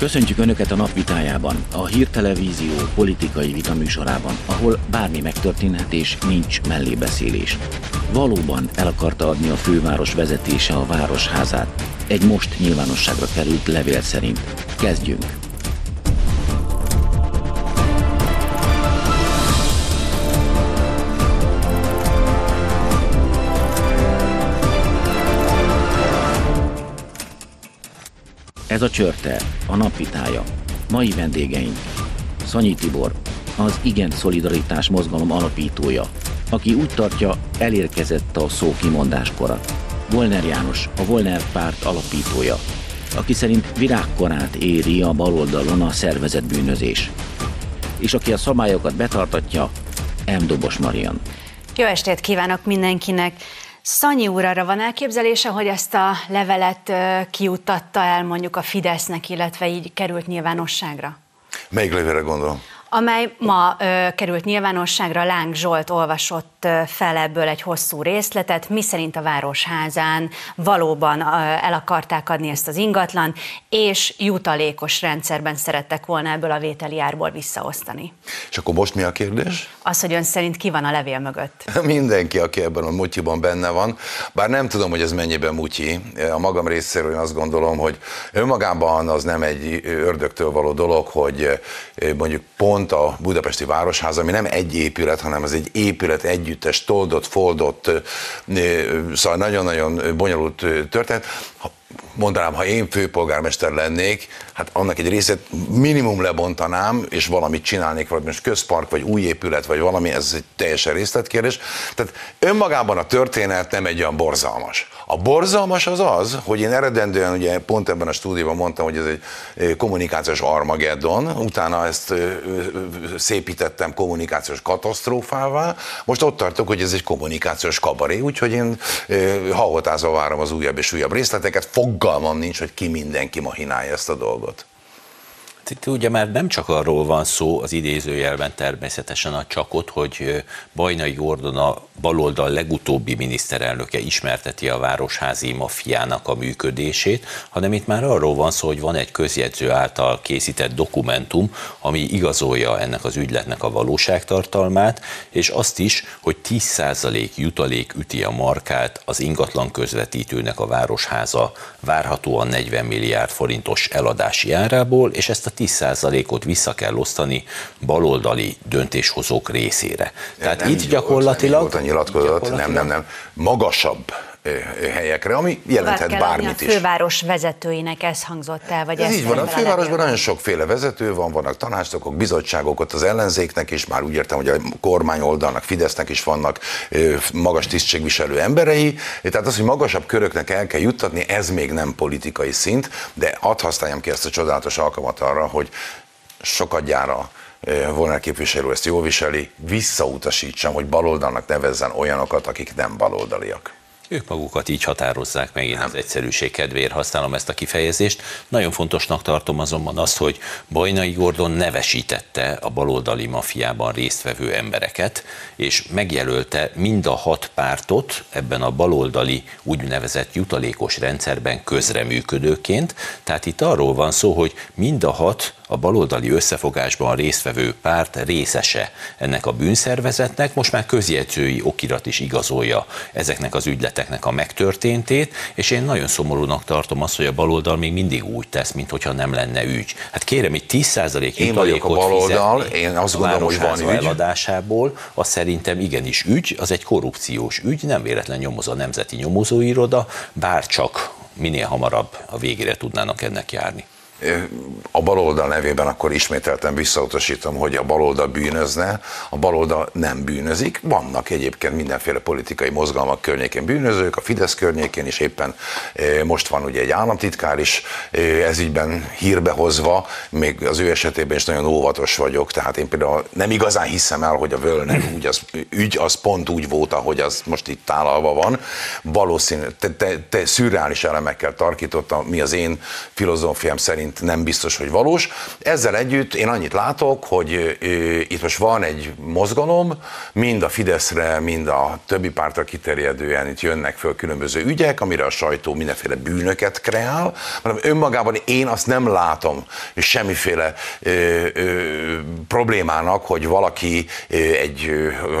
Köszöntjük Önöket a napvitájában, a hírtelevízió politikai vitaműsorában, ahol bármi megtörténhet és nincs mellébeszélés. Valóban el akarta adni a főváros vezetése a városházát. Egy most nyilvánosságra került levél szerint. Kezdjünk! Ez a Csörte, a napvitája. Mai vendégeink. Szanyi Tibor, az Igen Szolidaritás mozgalom alapítója, aki úgy tartja, elérkezett a szó kimondáskora. Volner János, a Volner párt alapítója, aki szerint virágkorát éri a baloldalon a szervezett bűnözés. És aki a szabályokat betartatja, M. Dobos Marian. Jó estét kívánok mindenkinek! Szanyi úr, arra van elképzelése, hogy ezt a levelet kiutatta el mondjuk a Fidesznek, illetve így került nyilvánosságra? Melyik levélre gondolom? Amely ma ö, került nyilvánosságra. Láng Zsolt olvasott fel ebből egy hosszú részletet, miszerint a Városházán valóban ö, el akarták adni ezt az ingatlan, és jutalékos rendszerben szerettek volna ebből a vételi árból visszaosztani. És akkor most mi a kérdés? Az, hogy ön szerint ki van a levél mögött? Mindenki, aki ebben a mutyiban benne van, bár nem tudom, hogy ez mennyiben mutyi. A magam részéről én azt gondolom, hogy önmagában az nem egy ördögtől való dolog, hogy mondjuk pont pont a budapesti városház, ami nem egy épület, hanem ez egy épület együttes, toldott, foldott, szóval nagyon-nagyon bonyolult történet mondanám, ha én főpolgármester lennék, hát annak egy részét minimum lebontanám, és valamit csinálnék, valami most közpark, vagy új épület, vagy valami, ez egy teljesen részletkérdés. Tehát önmagában a történet nem egy olyan borzalmas. A borzalmas az az, hogy én eredendően ugye pont ebben a stúdióban mondtam, hogy ez egy kommunikációs armageddon, utána ezt szépítettem kommunikációs katasztrófává, most ott tartok, hogy ez egy kommunikációs kabaré, úgyhogy én hahotázva várom az újabb és újabb részleteket, fogalmam nincs, hogy ki mindenki mahinálja ezt a dolgot. Itt ugye már nem csak arról van szó az idézőjelben természetesen a csakot, hogy Bajnai Gordon a baloldal legutóbbi miniszterelnöke ismerteti a városházi mafiának a működését, hanem itt már arról van szó, hogy van egy közjegyző által készített dokumentum, ami igazolja ennek az ügyletnek a valóságtartalmát, és azt is, hogy 10% jutalék üti a markát az ingatlan közvetítőnek a városháza várhatóan 40 milliárd forintos eladási árából, és ezt a 10%-ot vissza kell osztani baloldali döntéshozók részére. Tehát nem itt gyakorlatilag... Volt a nyilatkozat, nem, nem, nem. Magasabb helyekre, ami jelenthet bármit is. A főváros vezetőinek ez hangzott el, vagy ez így van, a fővárosban nagyon sokféle vezető van, vannak tanácsnokok, bizottságok, ott az ellenzéknek is, már úgy értem, hogy a kormány oldalnak, Fidesznek is vannak magas tisztségviselő emberei, tehát az, hogy magasabb köröknek el kell juttatni, ez még nem politikai szint, de hadd használjam ki ezt a csodálatos alkalmat arra, hogy sokadjára Volner képviselő ezt jól viseli, visszautasítsam, hogy baloldalnak nevezzen olyanokat, akik nem baloldaliak. Ők magukat így határozzák meg, én az egyszerűség kedvéért használom ezt a kifejezést. Nagyon fontosnak tartom azonban azt, hogy Bajnai Gordon nevesítette a baloldali mafiában résztvevő embereket, és megjelölte mind a hat pártot ebben a baloldali úgynevezett jutalékos rendszerben közreműködőként. Tehát itt arról van szó, hogy mind a hat a baloldali összefogásban résztvevő párt részese ennek a bűnszervezetnek, most már közjegyzői okirat is igazolja ezeknek az ügyleteknek a megtörténtét, és én nagyon szomorúnak tartom azt, hogy a baloldal még mindig úgy tesz, mintha nem lenne ügy. Hát kérem, itt 10% én vagyok a baloldal, én azt gondolom, hogy van ügy. eladásából, az szerintem igenis ügy, az egy korrupciós ügy, nem véletlen nyomoz a Nemzeti Nyomozóiroda, bár csak minél hamarabb a végére tudnának ennek járni a baloldal nevében akkor ismételten visszautasítom, hogy a baloldal bűnözne, a baloldal nem bűnözik. Vannak egyébként mindenféle politikai mozgalmak környékén bűnözők, a Fidesz környékén is éppen e, most van ugye egy államtitkár is e, ezügyben hírbe hozva, még az ő esetében is nagyon óvatos vagyok, tehát én például nem igazán hiszem el, hogy a Völner úgy az, ügy az pont úgy volt, ahogy az most itt tálalva van. Valószínű, te, te, te szürreális elemekkel tarkította, mi az én filozófiám szerint szerint nem biztos, hogy valós. Ezzel együtt én annyit látok, hogy itt most van egy mozgalom, mind a Fideszre, mind a többi pártra kiterjedően itt jönnek föl különböző ügyek, amire a sajtó mindenféle bűnöket kreál, mert önmagában én azt nem látom semmiféle ö, ö, problémának, hogy valaki egy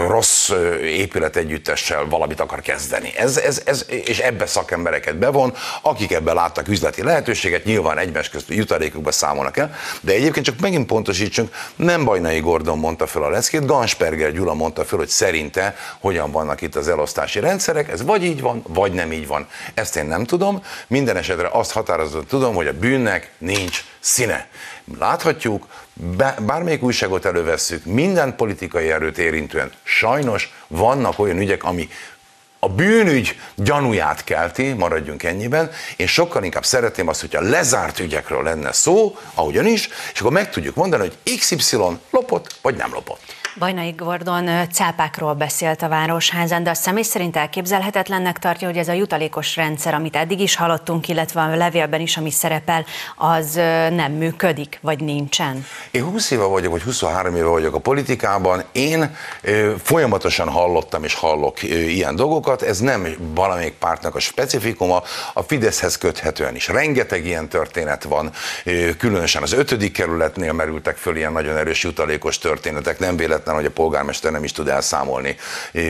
rossz épület együttessel valamit akar kezdeni. Ez, ez, ez, és ebbe szakembereket bevon, akik ebben láttak üzleti lehetőséget, nyilván egymás közt jutalékokba számolnak el, de egyébként csak megint pontosítsunk, nem Bajnai Gordon mondta fel a leckét, Gansperger Gyula mondta fel, hogy szerinte hogyan vannak itt az elosztási rendszerek, ez vagy így van, vagy nem így van. Ezt én nem tudom, minden esetre azt határozottan tudom, hogy a bűnnek nincs színe. Láthatjuk, bármelyik újságot elővesszük, minden politikai erőt érintően sajnos vannak olyan ügyek, ami a bűnügy gyanúját kelti, maradjunk ennyiben, én sokkal inkább szeretném azt, hogyha lezárt ügyekről lenne szó, ahogyan is, és akkor meg tudjuk mondani, hogy XY lopott, vagy nem lopott. Bajnai Gordon cápákról beszélt a Városházán, de a személy szerint elképzelhetetlennek tartja, hogy ez a jutalékos rendszer, amit eddig is hallottunk, illetve a levélben is, ami szerepel, az nem működik, vagy nincsen? Én 20 éve vagyok, vagy 23 éve vagyok a politikában. Én folyamatosan hallottam és hallok ilyen dolgokat. Ez nem valamelyik pártnak a specifikuma, a Fideszhez köthetően is. Rengeteg ilyen történet van, különösen az ötödik kerületnél merültek föl ilyen nagyon erős jutalékos történetek, nem véletlen, hogy a polgármester nem is tud elszámolni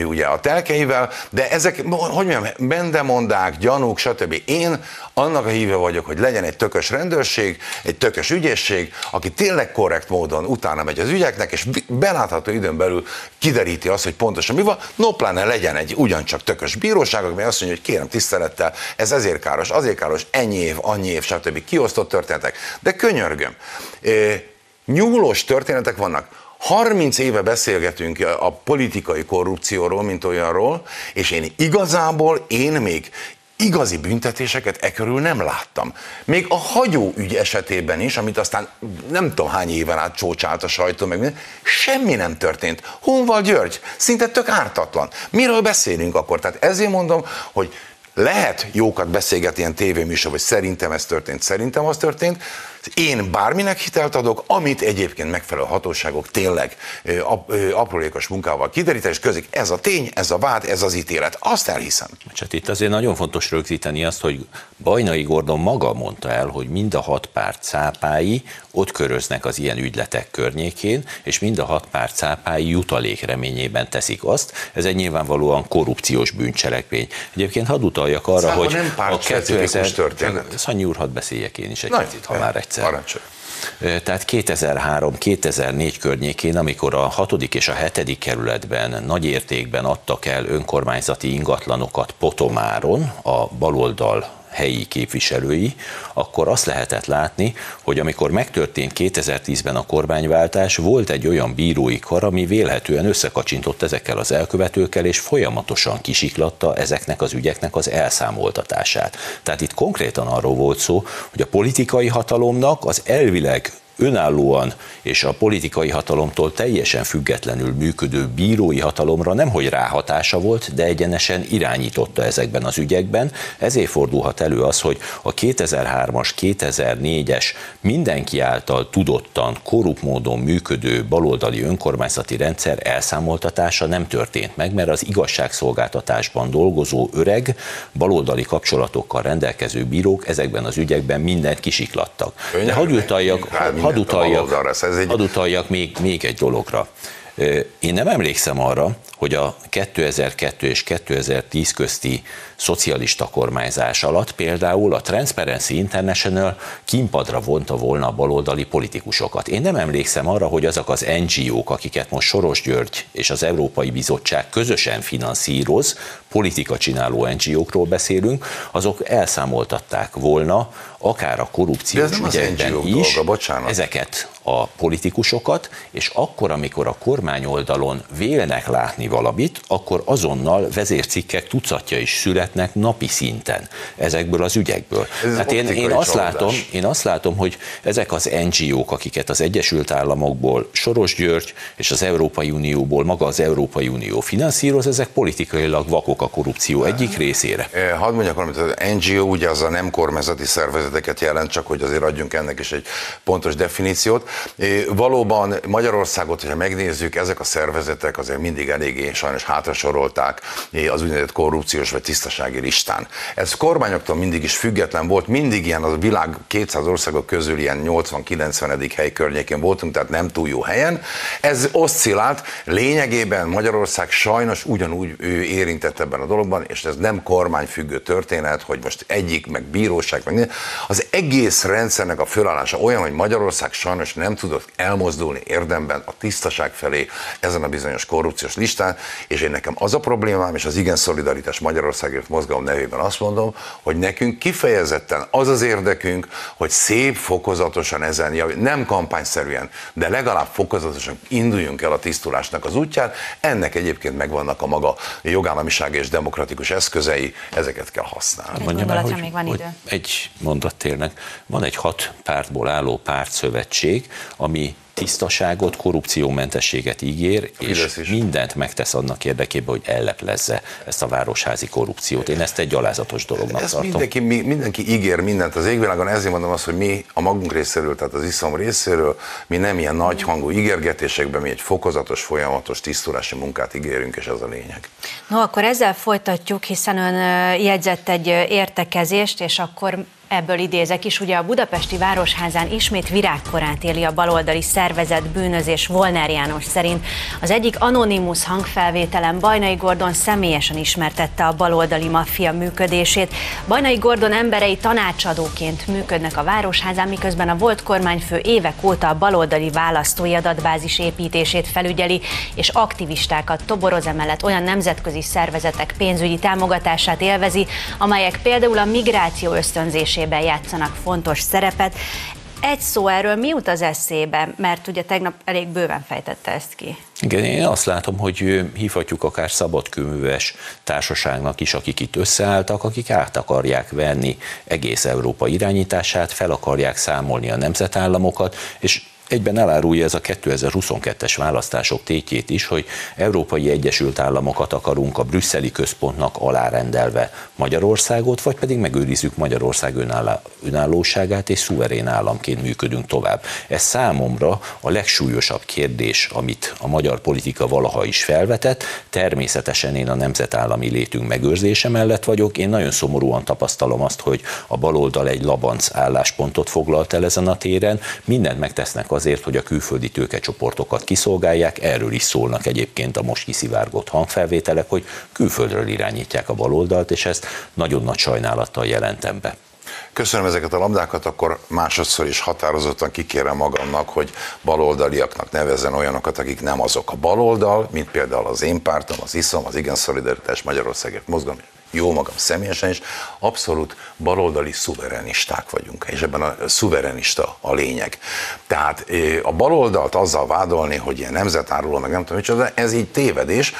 ugye a telkeivel, de ezek, hogy mondjam, bendemondák, gyanúk, stb. Én annak a híve vagyok, hogy legyen egy tökös rendőrség, egy tökös ügyészség, aki tényleg korrekt módon utána megy az ügyeknek, és belátható időn belül kideríti azt, hogy pontosan mi van, no pláne legyen egy ugyancsak tökös bíróság, ami azt mondja, hogy kérem tisztelettel, ez ezért káros, azért káros, ennyi év, annyi év, stb. kiosztott történetek. De könyörgöm, nyúlós történetek vannak. 30 éve beszélgetünk a politikai korrupcióról, mint olyanról, és én igazából én még igazi büntetéseket e körül nem láttam. Még a hagyó ügy esetében is, amit aztán nem tudom hány éven át csócsált a sajtó, meg minden, semmi nem történt. Honval György, szinte tök ártatlan. Miről beszélünk akkor? Tehát ezért mondom, hogy lehet jókat beszélgetni ilyen tévéműsor, hogy szerintem ez történt, szerintem az történt, én bárminek hitelt adok, amit egyébként megfelelő hatóságok tényleg aprólékos munkával kiderítés közik. Ez a tény, ez a vád, ez az ítélet. Azt elhiszem. Hát itt azért nagyon fontos rögzíteni azt, hogy Bajnai Gordon maga mondta el, hogy mind a hat párt cápái ott köröznek az ilyen ügyletek környékén, és mind a hat párt cápái jutalék reményében teszik azt. Ez egy nyilvánvalóan korrupciós bűncselekmény. Egyébként hadd utaljak arra, Száma hogy nem a 2000... történet. Szanyi úr, hadd beszéljek én is egy picit, ha már egy egyszer. Parancsolj. Tehát 2003-2004 környékén, amikor a hatodik és a hetedik kerületben nagy értékben adtak el önkormányzati ingatlanokat Potomáron, a baloldal helyi képviselői, akkor azt lehetett látni, hogy amikor megtörtént 2010-ben a kormányváltás, volt egy olyan bírói kar, ami vélhetően összekacsintott ezekkel az elkövetőkkel, és folyamatosan kisiklatta ezeknek az ügyeknek az elszámoltatását. Tehát itt konkrétan arról volt szó, hogy a politikai hatalomnak az elvileg önállóan és a politikai hatalomtól teljesen függetlenül működő bírói hatalomra nemhogy ráhatása volt, de egyenesen irányította ezekben az ügyekben. Ezért fordulhat elő az, hogy a 2003-as, 2004-es mindenki által tudottan, korrupt módon működő baloldali önkormányzati rendszer elszámoltatása nem történt meg, mert az igazságszolgáltatásban dolgozó öreg, baloldali kapcsolatokkal rendelkező bírók ezekben az ügyekben mindent kisiklattak. De hadd utaljak, hadd utaljak, hadd utaljak még, még egy dologra. Én nem emlékszem arra, hogy a 2002 és 2010 közti szocialista kormányzás alatt például a Transparency International kimpadra vonta volna a baloldali politikusokat. Én nem emlékszem arra, hogy azok az NGO-k, akiket most Soros György és az Európai Bizottság közösen finanszíroz, politika csináló NGO-król beszélünk, azok elszámoltatták volna akár a korrupciós ügyekben is dolga, ezeket a politikusokat, és akkor, amikor a kormány kormányoldalon vélnek látni valamit, akkor azonnal vezércikkek tucatja is születnek napi szinten ezekből az ügyekből. Ez hát én, én, azt látom, én azt látom, hogy ezek az NGO-k, akiket az Egyesült Államokból Soros György és az Európai Unióból maga az Európai Unió finanszíroz, ezek politikailag vakok a korrupció egyik részére. Hadd mondjak valamit, az NGO ugye az a nem kormányzati szervezeteket jelent, csak hogy azért adjunk ennek is egy pontos definíciót. Valóban Magyarországot, hogyha megnézzük, ezek a szervezetek azért mindig eléggé sajnos hátrasorolták az úgynevezett korrupciós vagy tisztasági listán. Ez kormányoktól mindig is független volt, mindig ilyen a világ 200 országok közül ilyen 80-90. hely környékén voltunk, tehát nem túl jó helyen. Ez oszcillált, lényegében Magyarország sajnos ugyanúgy ő érintett ebben a dologban, és ez nem kormányfüggő történet, hogy most egyik, meg bíróság, meg az egész rendszernek a fölállása olyan, hogy Magyarország sajnos nem tudott elmozdulni érdemben a tisztaság felé ezen a bizonyos korrupciós listán, és én nekem az a problémám, és az igen szolidaritás Magyarországért mozgalom nevében azt mondom, hogy nekünk kifejezetten az az érdekünk, hogy szép fokozatosan ezen, nem kampányszerűen, de legalább fokozatosan induljunk el a tisztulásnak az útján. Ennek egyébként megvannak a maga jogállamiság és demokratikus eszközei, ezeket kell használni. Mondja már, hogy, még van idő. Hogy egy mondat térnek. Van egy hat pártból álló pártszövetség, ami tisztaságot, korrupciómentességet ígér, és mindent megtesz annak érdekében, hogy elleplezze ezt a városházi korrupciót. Én ezt egy gyalázatos dolognak ezt tartom. Mindenki, mi, mindenki ígér mindent az égvilágon, ezért mondom azt, hogy mi a magunk részéről, tehát az iszom részéről, mi nem ilyen nagy hangú ígérgetésekben, mi egy fokozatos, folyamatos tisztulási munkát ígérünk, és ez a lényeg. No, akkor ezzel folytatjuk, hiszen ön jegyzett egy értekezést, és akkor Ebből idézek is, ugye a budapesti városházán ismét virágkorát éli a baloldali szervezet bűnözés Volner János szerint. Az egyik anonimus hangfelvételen Bajnai Gordon személyesen ismertette a baloldali maffia működését. Bajnai Gordon emberei tanácsadóként működnek a városházán, miközben a volt kormányfő évek óta a baloldali választói adatbázis építését felügyeli, és aktivistákat toboroz emellett olyan nemzetközi szervezetek pénzügyi támogatását élvezi, amelyek például a migráció ösztönzését működésében játszanak fontos szerepet. Egy szó erről mi jut az eszébe, mert ugye tegnap elég bőven fejtette ezt ki. Igen, én azt látom, hogy hívhatjuk akár szabadkőműves társaságnak is, akik itt összeálltak, akik át akarják venni egész Európa irányítását, fel akarják számolni a nemzetállamokat, és egyben elárulja ez a 2022-es választások tétjét is, hogy Európai Egyesült Államokat akarunk a brüsszeli központnak alárendelve Magyarországot, vagy pedig megőrizzük Magyarország önállóságát és szuverén államként működünk tovább. Ez számomra a legsúlyosabb kérdés, amit a magyar politika valaha is felvetett. Természetesen én a nemzetállami létünk megőrzése mellett vagyok. Én nagyon szomorúan tapasztalom azt, hogy a baloldal egy labanc álláspontot foglalt el ezen a téren. Mindent megtesznek az azért, hogy a külföldi tőkecsoportokat kiszolgálják, erről is szólnak egyébként a most kiszivárgott hangfelvételek, hogy külföldről irányítják a baloldalt, és ezt nagyon nagy sajnálattal jelentem be. Köszönöm ezeket a labdákat, akkor másodszor is határozottan kikérem magamnak, hogy baloldaliaknak nevezzen olyanokat, akik nem azok a baloldal, mint például az én pártom, az ISZOM, az Igen Szolidaritás Magyarországért mozgalom, jó magam személyesen is, abszolút baloldali szuverenisták vagyunk, és ebben a szuverenista a lényeg. Tehát a baloldalt azzal vádolni, hogy ilyen nemzetáruló, meg nem tudom micsoda, ez így tévedés,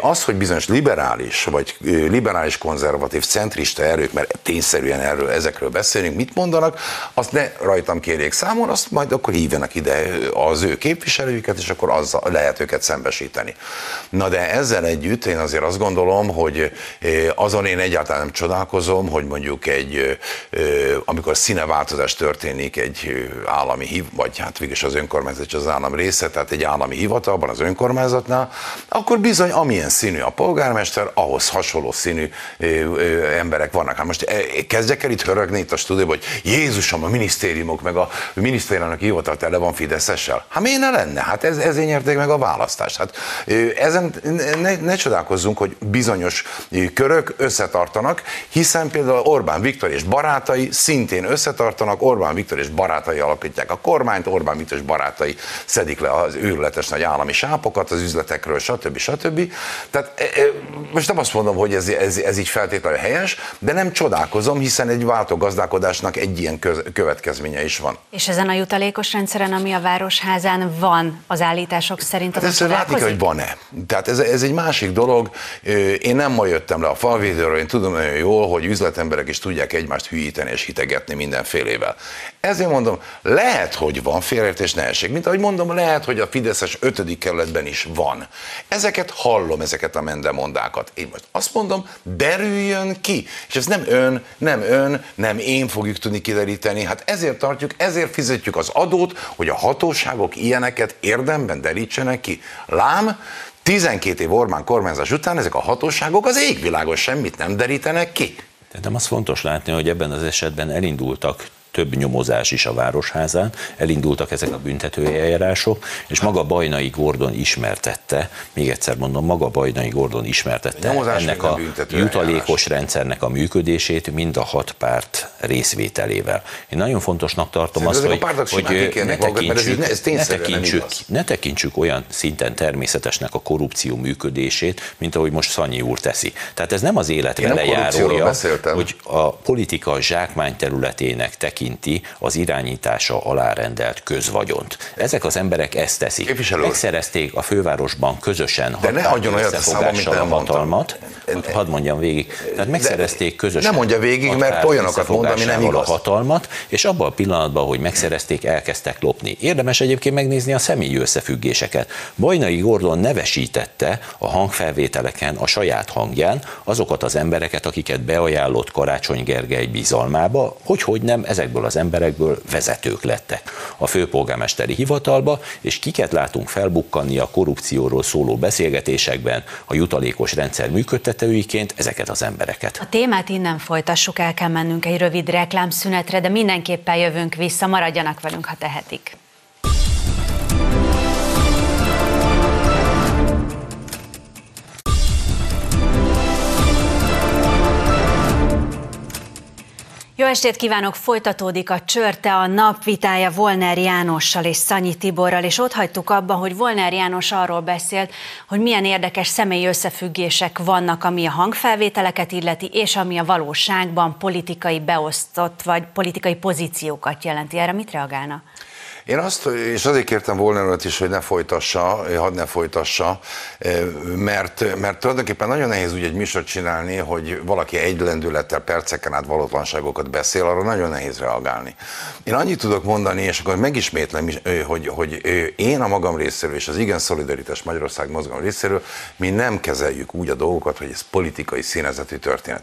az, hogy bizonyos liberális, vagy liberális konzervatív, centrista erők, mert tényszerűen erről, ezekről beszélünk, mit mondanak, azt ne rajtam kérjék számon, azt majd akkor hívjanak ide az ő képviselőiket, és akkor azzal lehet őket szembesíteni. Na de ezzel együtt én azért azt gondolom, hogy azon én egyáltalán nem csodálkozom, hogy mondjuk egy, amikor színeváltozás történik egy állami hiv, vagy hát végülis az önkormányzat az állam része, tehát egy állami hivatalban, az önkormányzatnál, akkor bizony, amilyen színű a polgármester, ahhoz hasonló színű ö, ö, emberek vannak. Hát most kezdjek el itt hörögni itt a stúdióban, hogy Jézusom, a minisztériumok, meg a minisztériumnak hivatal tele van Fideszessel. Hát miért ne lenne? Hát ez, ezért nyerték meg a választást. Hát ezen ne, ne csodálkozzunk, hogy bizonyos körök összetartanak, hiszen például Orbán Viktor és barátai szintén összetartanak, Orbán Viktor és barátai alakítják a kormányt, Orbán Viktor és barátai szedik le az őrületes nagy állami sápokat az üzletekről, stb. stb. Tehát most nem azt mondom, hogy ez, ez, ez így feltétlenül helyes, de nem csodálkozom, hiszen egy váltogazdálkodásnak egy ilyen köz, következménye is van. És ezen a jutalékos rendszeren, ami a Városházán van, az állítások szerint hát ezt látni kell, hogy van-e. Tehát ez, ez egy másik dolog. Én nem ma jöttem le a falvédőről, én tudom nagyon jól, hogy üzletemberek is tudják egymást hülyíteni és hitegetni mindenfélével. Ezért mondom, lehet, hogy van félreértés nehesség. Mint ahogy mondom, lehet, hogy a Fideszes 5. kerületben is van. Ezeket hallom, ezeket a mendemondákat. Én most azt mondom, derüljön ki. És ez nem ön, nem ön, nem én fogjuk tudni kideríteni. Hát ezért tartjuk, ezért fizetjük az adót, hogy a hatóságok ilyeneket érdemben derítsenek ki. Lám, 12 év Orbán kormányzás után ezek a hatóságok az égvilágos semmit nem derítenek ki. Tehát az fontos látni, hogy ebben az esetben elindultak több nyomozás is a Városházán, elindultak ezek a büntetőeljárások, és maga Bajnai Gordon ismertette, még egyszer mondom, maga Bajnai Gordon ismertette a ennek a jutalékos rendszernek a működését mind a hat párt részvételével. Én nagyon fontosnak tartom azt, hogy, hogy ne, tekintsük, ne, tekintsük, ne tekintsük olyan szinten természetesnek a korrupció működését, mint ahogy most Szanyi úr teszi. Tehát ez nem az élet lejárója, hogy a politika zsákmány területének tekint tekinti az irányítása alárendelt közvagyont. Ezek az emberek ezt teszik. Képviselő. Megszerezték a fővárosban közösen De ne adjon olyat a a hatalmat. Hadd mondjam végig. Tehát megszerezték közösen. Nem mondja végig, mert olyanokat mond, ami nem igaz. A hatalmat, és abban a pillanatban, hogy megszerezték, elkezdtek lopni. Érdemes egyébként megnézni a személyi összefüggéseket. Bajnai Gordon nevesítette a hangfelvételeken a saját hangján azokat az embereket, akiket beajánlott Karácsony Gergely bizalmába, hogy hogy nem, ezek ezekből az emberekből vezetők lettek a főpolgármesteri hivatalba, és kiket látunk felbukkanni a korrupcióról szóló beszélgetésekben a jutalékos rendszer működtetőiként ezeket az embereket. A témát innen folytassuk, el kell mennünk egy rövid reklámszünetre, de mindenképpen jövünk vissza, maradjanak velünk, ha tehetik. Jó estét kívánok! Folytatódik a csörte a napvitája Volner Jánossal és Szanyi Tiborral, és ott hagytuk abba, hogy Volner János arról beszélt, hogy milyen érdekes személyi összefüggések vannak, ami a hangfelvételeket illeti, és ami a valóságban politikai beosztott vagy politikai pozíciókat jelenti. Erre mit reagálna? Én azt, és azért kértem volna is, hogy ne folytassa, hadd ne folytassa, mert, mert tulajdonképpen nagyon nehéz úgy egy műsort csinálni, hogy valaki egy lendülettel perceken át valótlanságokat beszél, arra nagyon nehéz reagálni. Én annyit tudok mondani, és akkor megismétlem, hogy, hogy én a magam részéről, és az Igen Szolidaritás Magyarország mozgalom részéről, mi nem kezeljük úgy a dolgokat, hogy ez politikai színezetű történet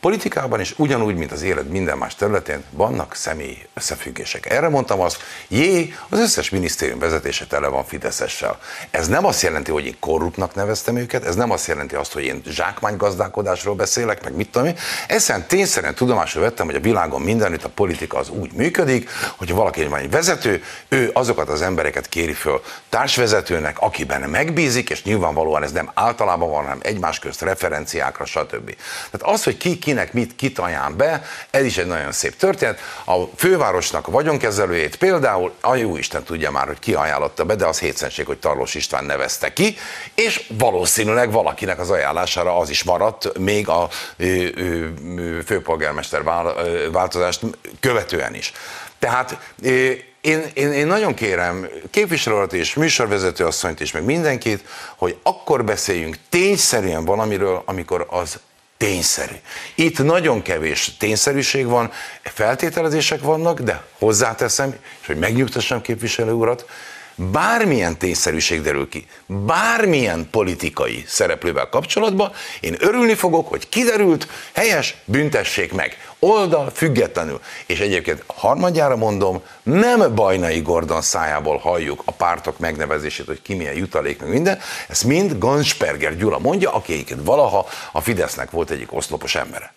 politikában is ugyanúgy, mint az élet minden más területén vannak személyi összefüggések. Erre mondtam azt, jé, az összes minisztérium vezetése tele van Fideszessel. Ez nem azt jelenti, hogy én korruptnak neveztem őket, ez nem azt jelenti azt, hogy én zsákmánygazdálkodásról beszélek, meg mit tudom én. Ezen tényszerűen tudomásul vettem, hogy a világon mindenütt a politika az úgy működik, hogy valaki van egy vezető, ő azokat az embereket kéri föl társvezetőnek, akiben megbízik, és nyilvánvalóan ez nem általában van, hanem egymás közt referenciákra, stb. Tehát az, hogy ki kinek mit kit ajánl be, ez is egy nagyon szép történet. A fővárosnak a vagyonkezelőjét például, a jó Isten tudja már, hogy ki ajánlotta be, de az hétszenség, hogy Tarlós István nevezte ki, és valószínűleg valakinek az ajánlására az is maradt, még a főpolgármester változást követően is. Tehát én, én, én nagyon kérem képviselőt és műsorvezető asszonyt is, meg mindenkit, hogy akkor beszéljünk tényszerűen valamiről, amikor az tényszerű. Itt nagyon kevés tényszerűség van, feltételezések vannak, de hozzáteszem, és hogy megnyugtassam képviselő urat, bármilyen tényszerűség derül ki, bármilyen politikai szereplővel kapcsolatban, én örülni fogok, hogy kiderült, helyes, büntessék meg. Oldal függetlenül. És egyébként harmadjára mondom, nem Bajnai Gordon szájából halljuk a pártok megnevezését, hogy ki milyen jutalék, meg minden, ezt mind Gansperger Gyula mondja, aki valaha a Fidesznek volt egyik oszlopos embere.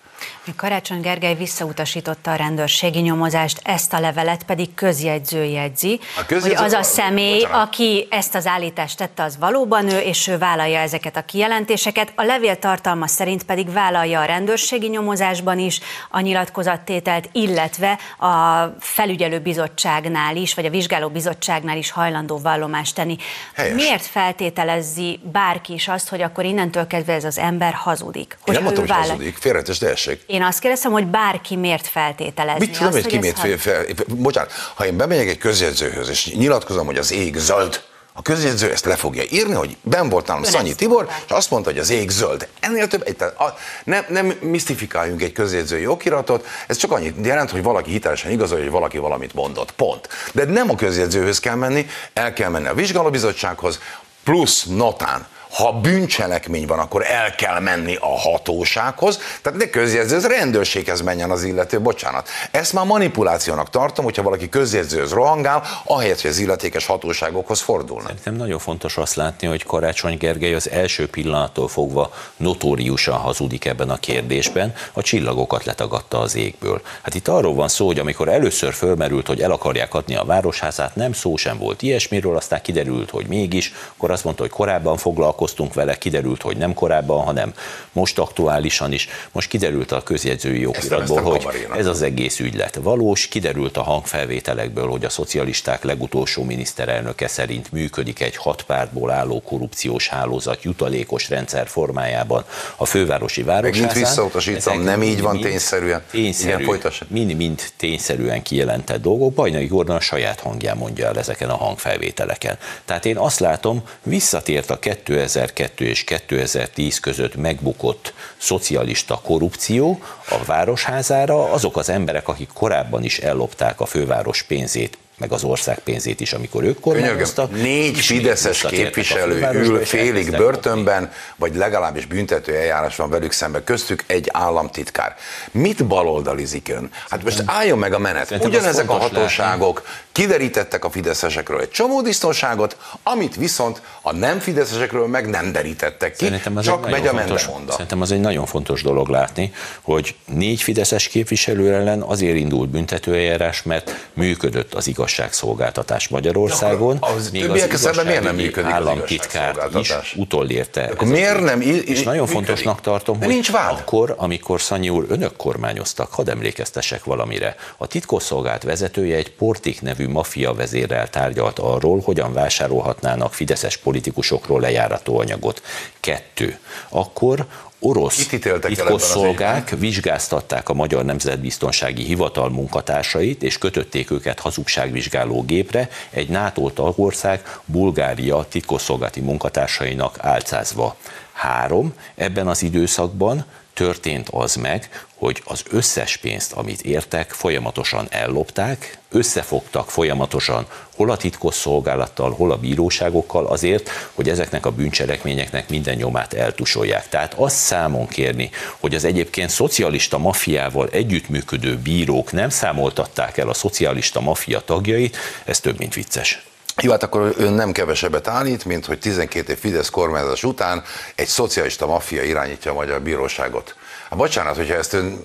Karácsony Gergely visszautasította a rendőrségi nyomozást, ezt a levelet pedig közjegyző jegyzi, a közjegyző... hogy az a személy, Bocsánat. aki ezt az állítást tette, az valóban ő, és ő vállalja ezeket a kijelentéseket. A levél tartalma szerint pedig vállalja a rendőrségi nyomozásban is a nyilatkozattételt, illetve a felügyelő bizottságnál is, vagy a vizsgáló bizottságnál is hajlandó vallomást tenni. Helyes. Miért feltételezzi bárki is azt, hogy akkor innentől kezdve ez az ember hazudik? Hogy nem mondtam, hogy hazudik, félretes, de én azt kérdezem, hogy bárki miért feltételezni Mit tudom, hogy ki miért fel, fel, Bocsánat, ha én bemegyek egy közjegyzőhöz, és nyilatkozom, hogy az ég zöld, a közjegyző ezt le fogja írni, hogy ben volt nálam Szanyi Tibor, és azt mondta, hogy az ég zöld. Ennél több, a, nem, nem misztifikáljunk egy közjegyzői okiratot, ez csak annyit jelent, hogy valaki hitelesen igazolja, hogy valaki valamit mondott. Pont. De nem a közjegyzőhöz kell menni, el kell menni a vizsgálóbizottsághoz, plusz notán ha bűncselekmény van, akkor el kell menni a hatósághoz, tehát ne közjegyző, ez rendőrséghez menjen az illető, bocsánat. Ezt már manipulációnak tartom, hogyha valaki közjegyzőhöz rohangál, ahelyett, hogy az illetékes hatóságokhoz fordulna. Szerintem nagyon fontos azt látni, hogy Karácsony Gergely az első pillanattól fogva notóriusan hazudik ebben a kérdésben, a csillagokat letagadta az égből. Hát itt arról van szó, hogy amikor először fölmerült, hogy el akarják adni a városházát, nem szó sem volt ilyesmiről, aztán kiderült, hogy mégis, akkor azt mondta, hogy korábban foglalkozott foglalkoztunk vele, kiderült, hogy nem korábban, hanem most aktuálisan is. Most kiderült a közjegyzői jogiratból, hogy ez az egész ügylet valós, kiderült a hangfelvételekből, hogy a szocialisták legutolsó miniszterelnöke szerint működik egy hat pártból álló korrupciós hálózat jutalékos rendszer formájában a fővárosi városházán. Megint visszautasítom, nem így van tényszerűen. Tényszerű, mind, mind tényszerűen kijelentett dolgok. Bajnai Gordon a saját hangján mondja el ezeken a hangfelvételeken. Tehát én azt látom, visszatért a 2000 2002 és 2010 között megbukott szocialista korrupció a városházára, azok az emberek, akik korábban is ellopták a főváros pénzét, meg az ország pénzét is, amikor ők kormányoztak. Négy fideszes képviselő ül félig börtönben, vagy legalábbis büntető eljárás van velük szemben, köztük egy államtitkár. Mit baloldalizik ön? Hát most álljon meg a menet. Ugyanezek a hatóságok kiderítettek a fideszesekről egy csomó biztonságot, amit viszont a nem fideszesekről meg nem derítettek ki, Szerintem az csak megy a mendemonda. Szerintem az egy nagyon fontos dolog látni, hogy négy fideszes képviselő ellen azért indult büntetőeljárás, mert működött az igaz igazságszolgáltatás Magyarországon. Ja, az még az szemben miért nem működik államtitkár is utolérte. Akkor miért nem? És nagyon működik. fontosnak tartom, hogy nincs vád. akkor, amikor Szanyi úr önök kormányoztak, hadd emlékeztessek valamire. A titkosszolgált vezetője egy Portik nevű maffia vezérrel tárgyalt arról, hogyan vásárolhatnának fideszes politikusokról lejárató anyagot. Kettő. Akkor orosz titkosszolgák vizsgáztatták a Magyar Nemzetbiztonsági Hivatal munkatársait, és kötötték őket hazugságvizsgáló gépre egy NATO tagország Bulgária titkosszolgálati munkatársainak álcázva. Három, ebben az időszakban történt az meg, hogy az összes pénzt, amit értek, folyamatosan ellopták, összefogtak folyamatosan hol a titkos szolgálattal, hol a bíróságokkal azért, hogy ezeknek a bűncselekményeknek minden nyomát eltusolják. Tehát azt számon kérni, hogy az egyébként szocialista mafiával együttműködő bírók nem számoltatták el a szocialista mafia tagjait, ez több, mint vicces. Jó, hát akkor ön nem kevesebbet állít, mint hogy 12 év Fidesz kormányzás után egy szocialista maffia irányítja a magyar bíróságot. Hát bocsánat, hogyha ezt ön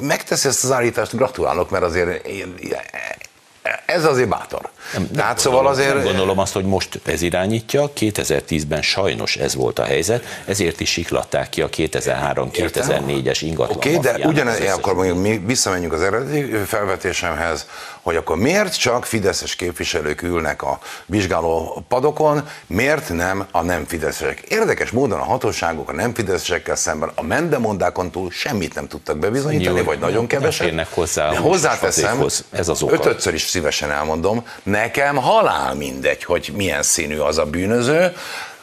megteszi ezt az állítást, gratulálok, mert azért én, ez azért bátor. Nem, nem szóval gondolom, azért... Nem gondolom azt, hogy most ez irányítja, 2010-ben sajnos ez volt a helyzet, ezért is siklatták ki a 2003-2004-es ingatlan Oké, okay, de ugyanez, akkor mondjuk mi visszamenjünk az eredeti felvetésemhez, hogy akkor miért csak fideszes képviselők ülnek a vizsgáló padokon, miért nem a nem fideszesek. Érdekes módon a hatóságok a nem fideszesekkel szemben a mendemondákon túl semmit nem tudtak bebizonyítani, Jó, vagy nagyon keveset. hozzá. De hozzáteszem, ez az oka. is szívesen elmondom, nekem halál mindegy, hogy milyen színű az a bűnöző,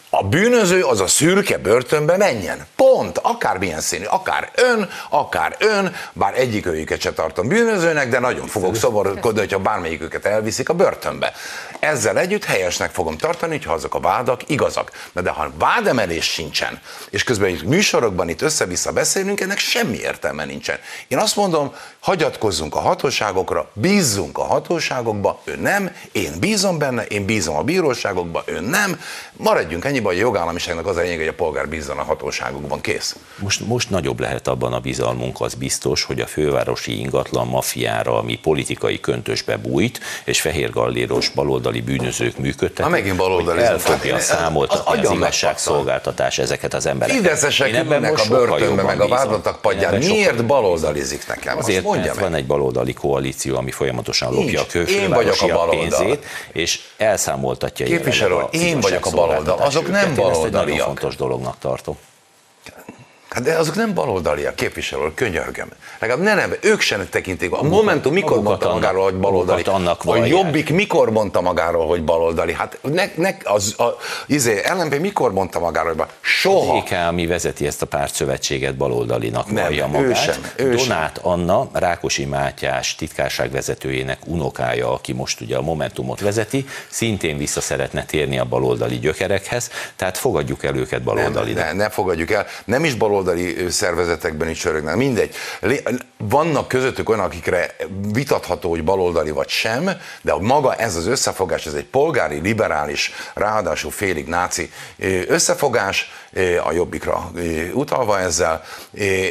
a bűnöző az a szürke börtönbe menjen. Pont, akármilyen színű, akár ön, akár ön, bár egyik őjüket se tartom bűnözőnek, de nagyon fogok szomorkodni, hogyha bármelyik őket elviszik a börtönbe. Ezzel együtt helyesnek fogom tartani, hogyha azok a vádak igazak. De, de ha vádemelés sincsen, és közben itt műsorokban itt össze-vissza beszélünk, ennek semmi értelme nincsen. Én azt mondom, hagyatkozzunk a hatóságokra, bízzunk a hatóságokba, ő nem, én bízom benne, én bízom a bíróságokba, ő nem, maradjunk ennyi Ennyi baj, a jogállamiságnak az a lényeg, hogy a polgár bízzon a hatóságokban, kész. Most, most nagyobb lehet abban a bizalmunk, az biztos, hogy a fővárosi ingatlan mafiára, ami politikai köntösbe bújt, és fehér galléros baloldali bűnözők működtek, Na, megint baloldali el fogja az- számoltatni az meg igazságszolgáltatás ezeket az embereket. Fideszesek ülnek a sokkal börtönbe, jobban meg a vádlottak padján. Miért baloldalizik nekem? Azt Azért, mondja mert meg. van egy baloldali koalíció, ami folyamatosan lopja a a baloldal. pénzét, és elszámoltatja Képviselő az én vagyok a baloldal, azok nem. Én ezt egy nagyon baloldaliak. fontos dolognak tartom. Hát de azok nem baloldaliak, képviselő, úr, könyörgöm. Legalább ne nem, ők sem tekintik. A Momentum mikor mondta annak- magáról, hogy baloldali? annak A. Jobbik mikor mondta magáról, hogy baloldali? Hát ne, ne, az, a, izé, LNP mikor mondta magáról, hogy baloldali? Soha. DK, ami vezeti ezt a pártszövetséget, baloldalinak Nem, vallja ő magát. sem, ő sem. Donát Anna, Rákosi Mátyás titkárságvezetőjének unokája, aki most ugye a Momentumot vezeti, szintén vissza szeretne térni a baloldali gyökerekhez, tehát fogadjuk el őket baloldalinak. ne, ne fogadjuk el. Nem is baloldali ö, szervezetekben is csörögnek. Mindegy. Vannak közöttük olyanok, akikre vitatható, hogy baloldali vagy sem, de maga ez az összefogás, ez egy polgári, liberális, ráadásul félig náci összefogás, a jobbikra utalva ezzel.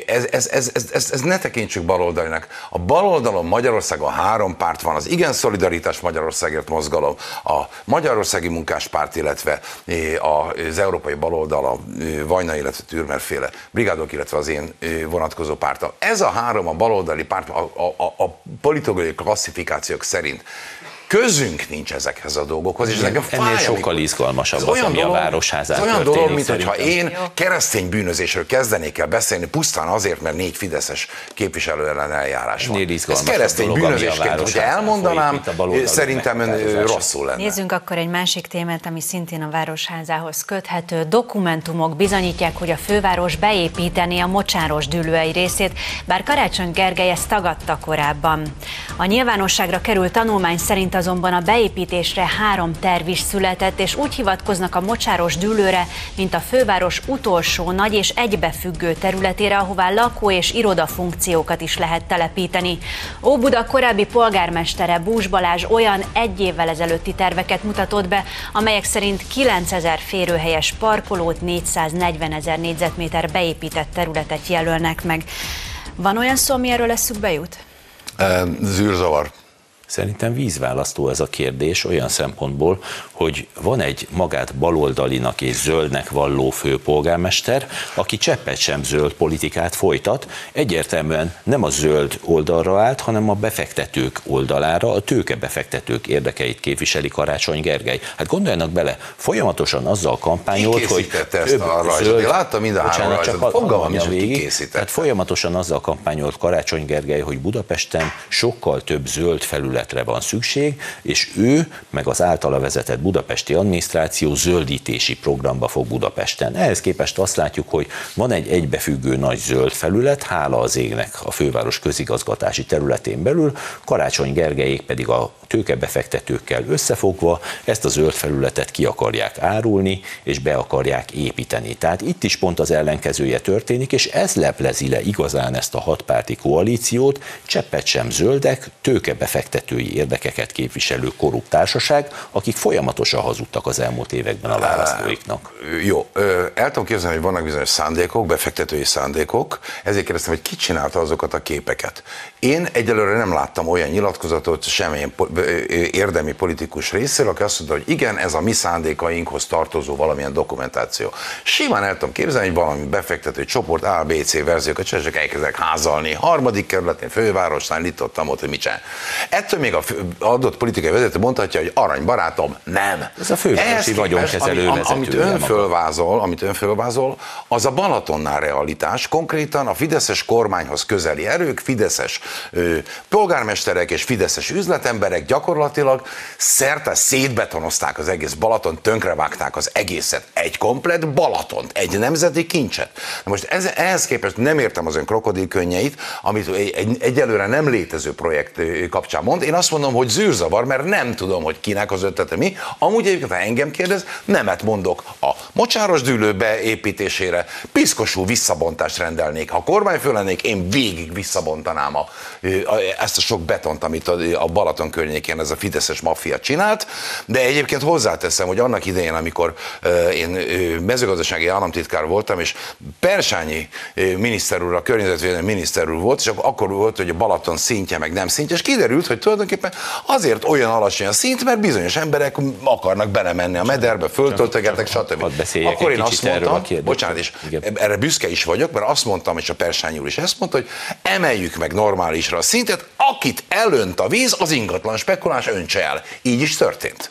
Ez, ez, ez, ez, ez, ez ne tekintsük baloldalinak. A baloldalon Magyarországon három párt van, az Igen Szolidaritás Magyarországért mozgalom, a Magyarországi Munkáspárt, illetve az Európai Baloldal, a Vajna, illetve Türmerféle brigádok, illetve az én vonatkozó pártam. Ez a három a baloldali párt a, a, a, a klasszifikációk szerint közünk nincs ezekhez a dolgokhoz, és ez nekem Ennél fáj, sokkal amikor- izgalmasabb Ez az, olyan ami a dolog- városházán Ez olyan dolog, mint hogyha én keresztény bűnözésről kezdenék el beszélni, pusztán azért, mert négy fideszes képviselő ellen eljárás van. Ez keresztény dolog, a bűnözésként, hogyha városházán elmondanám, folyik, a baloldali szerintem meghatározások. rosszul lenne. Nézzünk akkor egy másik témát, ami szintén a Városházához köthető. Dokumentumok bizonyítják, hogy a főváros beépítené a mocsáros dűlő egy részét, bár Karácsony Gergely ezt tagadta korábban. A nyilvánosságra került tanulmány szerint azonban a beépítésre három terv is született, és úgy hivatkoznak a mocsáros dűlőre, mint a főváros utolsó nagy és egybefüggő területére, ahová lakó és iroda funkciókat is lehet telepíteni. Óbuda korábbi polgármestere Bús Balázs olyan egy évvel ezelőtti terveket mutatott be, amelyek szerint 9000 férőhelyes parkolót, 440 ezer négyzetméter beépített területet jelölnek meg. Van olyan szó, ami erről eszükbe jut? Ö, Zűrzavar. Szerintem vízválasztó ez a kérdés olyan szempontból, hogy van egy magát baloldalinak és zöldnek valló főpolgármester, aki cseppet sem zöld politikát folytat, egyértelműen nem a zöld oldalra állt, hanem a befektetők oldalára, a tőkebefektetők érdekeit képviseli Karácsony Gergely. Hát gondoljanak bele, folyamatosan azzal kampányolt, hogy ezt a rajzot? Én láttam mind a három rajzot. Fogalmam ki végig. Tehát folyamatosan azzal kampányolt Karácsony Gergely, hogy Budapesten sokkal több zöld felületre van szükség, és ő, meg az általa vezetett budapesti adminisztráció zöldítési programba fog Budapesten. Ehhez képest azt látjuk, hogy van egy egybefüggő nagy zöld felület, hála az égnek a főváros közigazgatási területén belül, Karácsony Gergelyék pedig a tőkebefektetőkkel összefogva ezt a zöld felületet ki akarják árulni, és be akarják építeni. Tehát itt is pont az ellenkezője történik, és ez leplezi le igazán ezt a hatpárti koalíciót, cseppet sem zöldek, tőkebefektetői érdekeket képviselő korrupt társaság, akik folyamatosan hazudtak az elmúlt években a választóiknak. Jó, el tudom képzelni, hogy vannak bizonyos szándékok, befektetői szándékok, ezért kérdeztem, hogy ki csinálta azokat a képeket. Én egyelőre nem láttam olyan nyilatkozatot semmilyen érdemi politikus részéről, aki azt mondta, hogy igen, ez a mi szándékainkhoz tartozó valamilyen dokumentáció. Simán el tudom képzelni, hogy valami befektető csoport A, B, C verziókat csinálják, és elkezdek házalni. Harmadik kerületén, fővárosnál, itt ott, ott, hogy mit csinál. Ettől még a adott politikai vezető mondhatja, hogy arany barátom, nem. Ez a fővárosi vagyonkezelő ami- am- Amit ön fölvázol, amit ön fölvázol, az a Balatonnál realitás. Konkrétan a Fideszes kormányhoz közeli erők, Fideszes polgármesterek és Fideszes üzletemberek gyakorlatilag szerte szétbetonozták az egész Balaton, tönkrevágták az egészet. Egy komplet Balatont, egy nemzeti kincset. Na most ez, ehhez képest nem értem az ön krokodilkönnyeit, amit egy, egy, egyelőre nem létező projekt kapcsán mond. én azt mondom, hogy zűrzavar, mert nem tudom, hogy kinek az ötlete mi. Amúgy egyébként, ha engem kérdez, nemet mondok a mocsáros dűlő beépítésére, piszkosú visszabontást rendelnék. Ha kormányfő lennék, én végig visszabontanám a, ezt a sok betont, amit a Balaton környékén ez a fideszes maffia csinált, de egyébként hozzáteszem, hogy annak idején, amikor én mezőgazdasági államtitkár voltam, és Persányi miniszter úr, a környezetvédelmi miniszter úr volt, és akkor volt, hogy a Balaton szintje meg nem szintje, és kiderült, hogy tulajdonképpen azért olyan alacsony a szint, mert bizonyos emberek akarnak belemenni a mederbe, föltöltögetek, stb. Akkor én azt mondtam, bocsánat, és Igen. erre büszke is vagyok, mert azt mondtam, és a Persányi úr is ezt mondta, hogy emeljük meg normálisra a szintet, akit elönt a víz, az ingatlan spekulás öntse el. Így is történt.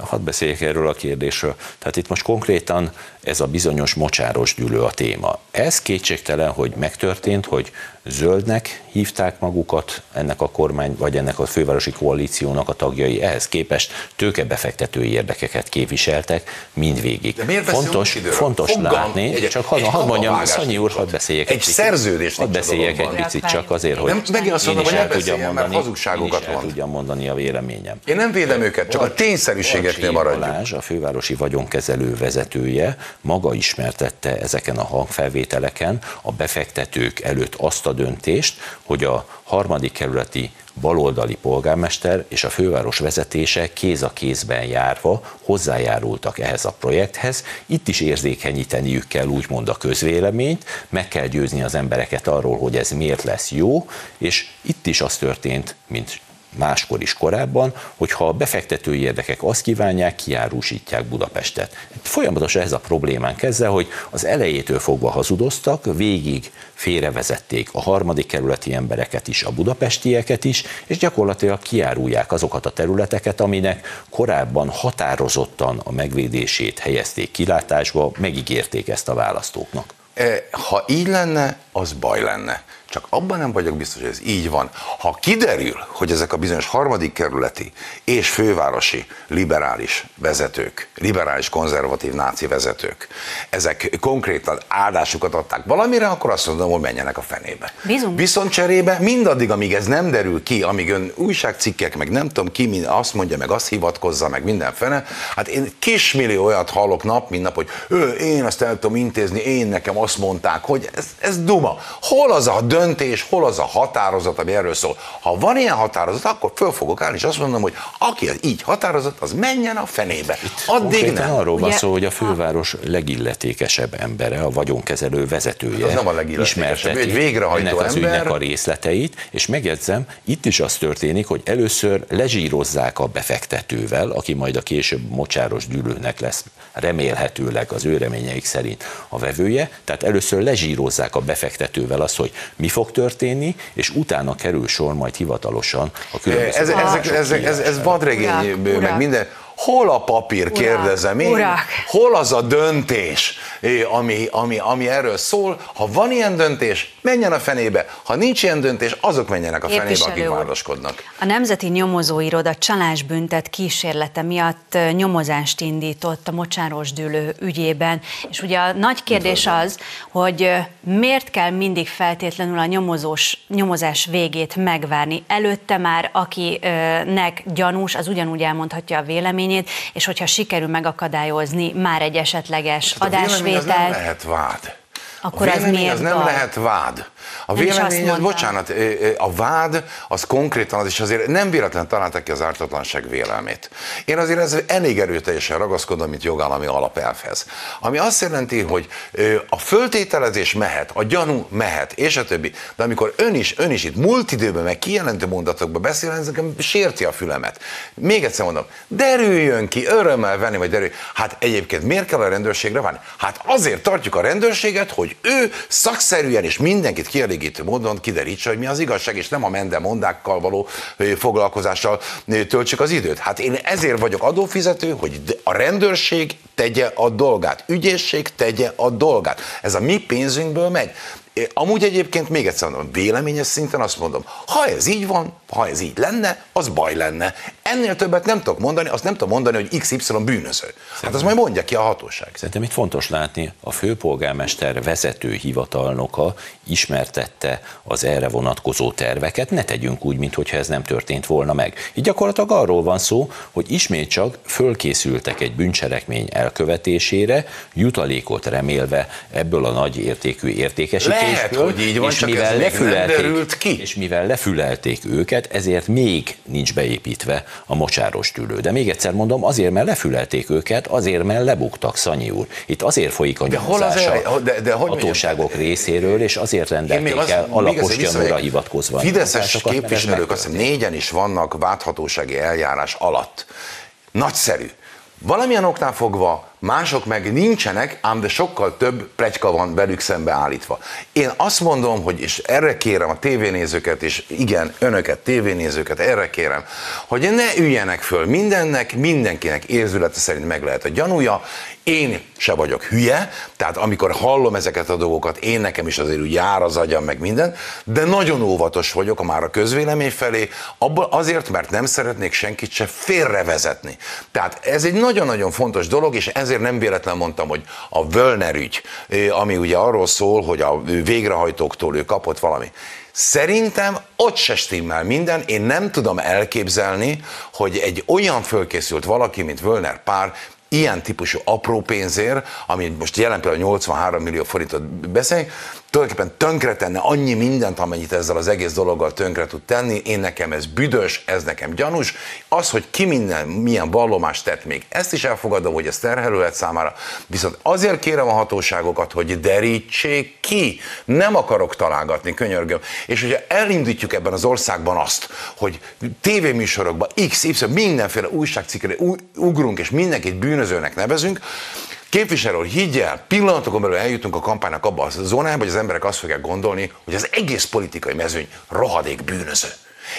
Hadd beszéljek erről a kérdésről. Tehát itt most konkrétan ez a bizonyos mocsáros gyűlő a téma. Ez kétségtelen, hogy megtörtént, hogy zöldnek hívták magukat ennek a kormány, vagy ennek a fővárosi koalíciónak a tagjai, ehhez képest tőkebefektetői érdekeket képviseltek mindvégig. De miért fontos fontos Foggal, látni, egy, csak hadd, hadd mondjam, Szanyi úr, hadd beszéljek egy, egy szerződés. Hadd beszéljek egy picit csak azért, hogy nem, megint azt mondom, hogy ne beszéljen, mondani, hazugságokat én is el tudjam mondani a véleményem. Én nem védem őket, csak a tényszerűségeknél maradjunk. Balázs, a fővárosi vagyonkezelő vezetője maga ismertette ezeken a hangfelvételeken a befektetők előtt azt a döntést, hogy a harmadik kerületi baloldali polgármester és a főváros vezetése kéz a kézben járva hozzájárultak ehhez a projekthez. Itt is érzékenyíteniük kell úgymond a közvéleményt, meg kell győzni az embereket arról, hogy ez miért lesz jó, és itt is az történt, mint máskor is korábban, hogyha a befektetői érdekek azt kívánják, kiárusítják Budapestet. Folyamatosan ez a problémán kezdve, hogy az elejétől fogva hazudoztak, végig félrevezették a harmadik kerületi embereket is, a budapestieket is, és gyakorlatilag kiárulják azokat a területeket, aminek korábban határozottan a megvédését helyezték kilátásba, megígérték ezt a választóknak. E, ha így lenne, az baj lenne. Csak abban nem vagyok biztos, hogy ez így van. Ha kiderül, hogy ezek a bizonyos harmadik kerületi és fővárosi liberális vezetők, liberális konzervatív náci vezetők, ezek konkrétan áldásukat adták valamire, akkor azt mondom, hogy menjenek a fenébe. Bizony. Viszont cserébe mindaddig, amíg ez nem derül ki, amíg ön újságcikkek, meg nem tudom ki, azt mondja, meg azt hivatkozza, meg minden fene, hát én kismillió olyat hallok nap, mint nap, hogy ő, én ezt el tudom intézni, én nekem azt mondták, hogy ez, ez duma. Hol az a dönt döntés, hol az a határozat, ami erről szól. Ha van ilyen határozat, akkor föl fogok állni, és azt mondom, hogy aki az így határozott, az menjen a fenébe. Addig nem. arról van szó, hogy a főváros legilletékesebb embere, a vagyonkezelő vezetője az nem a ismerteti egy végrehajtó ennek az ember. ügynek a részleteit, és megjegyzem, itt is az történik, hogy először lezsírozzák a befektetővel, aki majd a később mocsáros gyűlőnek lesz remélhetőleg az ő reményeik szerint a vevője, tehát először lezsírozzák a befektetővel azt, hogy mi fog történni, és utána kerül sor majd hivatalosan a különböző... Ez, ezek, ezek, ez, ez vadregény, meg minden Hol a papír, kérdezem én? Urak. Hol az a döntés, ami, ami, ami erről szól? Ha van ilyen döntés, menjen a fenébe. Ha nincs ilyen döntés, azok menjenek a Képviselő fenébe, akik vádaskodnak. A Nemzeti Nyomozóiroda csalásbüntet kísérlete miatt nyomozást indított a mocsáros dűlő ügyében, és ugye a nagy kérdés az, hogy miért kell mindig feltétlenül a nyomozós, nyomozás végét megvárni. Előtte már, akinek gyanús, az ugyanúgy elmondhatja a vélemény véleményét, és hogyha sikerül megakadályozni már egy esetleges hát adásvételt. nem lehet vád. Akkor a az miért az nem baj? lehet vád. A vélemény, az, bocsánat, a vád az konkrétan az is azért nem véletlen találtak ki az ártatlanság vélelmét. Én azért ez elég erőteljesen ragaszkodom, mint jogállami alapelvhez. Ami azt jelenti, hogy a föltételezés mehet, a gyanú mehet, és a többi. De amikor ön is, ön is itt múlt időben, meg kijelentő mondatokban beszél, ez nekem sérti a fülemet. Még egyszer mondom, derüljön ki, örömmel venni, vagy derülj. Hát egyébként miért kell a rendőrségre várni? Hát azért tartjuk a rendőrséget, hogy ő szakszerűen és mindenkit kielégítő módon kiderítse, hogy mi az igazság, és nem a mondákkal való foglalkozással töltsük az időt. Hát én ezért vagyok adófizető, hogy a rendőrség tegye a dolgát, ügyészség tegye a dolgát. Ez a mi pénzünkből megy. Amúgy egyébként még egyszer mondom, véleményes szinten azt mondom, ha ez így van, ha ez így lenne, az baj lenne. Ennél többet nem tudok mondani, azt nem tudom mondani, hogy XY bűnöző. Hát az majd mondja ki a hatóság. Szerintem itt fontos látni, a főpolgármester vezető hivatalnoka ismertette az erre vonatkozó terveket, ne tegyünk úgy, mintha ez nem történt volna meg. Így gyakorlatilag arról van szó, hogy ismét csak fölkészültek egy bűncselekmény elkövetésére, jutalékot remélve ebből a nagy értékű értékesítésből, Lehet, hogy így van, és mivel lefülelték, ki. és mivel lefülelték őket, ezért még nincs beépítve a mocsáros tülő. De még egyszer mondom, azért, mert lefülelték őket, azért, mert lebuktak, Szanyi úr. Itt azért folyik a De hol az nyomozása el- de- de hogy hatóságok részéről, és azért rendelték azt- el alapos gyanúra hivatkozva. a Fideszes képviselők, azt hiszem négyen is vannak válthatósági eljárás alatt. Nagyszerű. Valamilyen oknál fogva mások meg nincsenek, ám de sokkal több plegyka van velük szembe állítva. Én azt mondom, hogy és erre kérem a tévénézőket, és igen, önöket, tévénézőket, erre kérem, hogy ne üljenek föl mindennek, mindenkinek érzülete szerint meg lehet a gyanúja. Én se vagyok hülye, tehát amikor hallom ezeket a dolgokat, én nekem is azért úgy jár az agyam, meg minden, de nagyon óvatos vagyok már a közvélemény felé, abból azért, mert nem szeretnék senkit se félrevezetni. Tehát ez egy nagyon-nagyon fontos dolog, és ezért nem véletlen mondtam, hogy a Völner ügy, ami ugye arról szól, hogy a végrehajtóktól ő kapott valami. Szerintem ott se stimmel minden, én nem tudom elképzelni, hogy egy olyan fölkészült valaki, mint Völner pár, ilyen típusú apró pénzért, ami most jelen például 83 millió forintot beszélünk, tulajdonképpen tönkretenne annyi mindent, amennyit ezzel az egész dologgal tönkre tud tenni. Én nekem ez büdös, ez nekem gyanús. Az, hogy ki minden, milyen vallomást tett még, ezt is elfogadom, hogy ez terhelő lehet számára. Viszont azért kérem a hatóságokat, hogy derítsék ki. Nem akarok találgatni, könyörgöm. És hogyha elindítjuk ebben az országban azt, hogy tévéműsorokban X, Y, mindenféle újságcikkre ugrunk, és mindenkit bűnözőnek nevezünk, Képviselő úr, higgy el, pillanatokon belül eljutunk a kampánynak abba a zónába, hogy az emberek azt fogják gondolni, hogy az egész politikai mezőny rohadék bűnöző.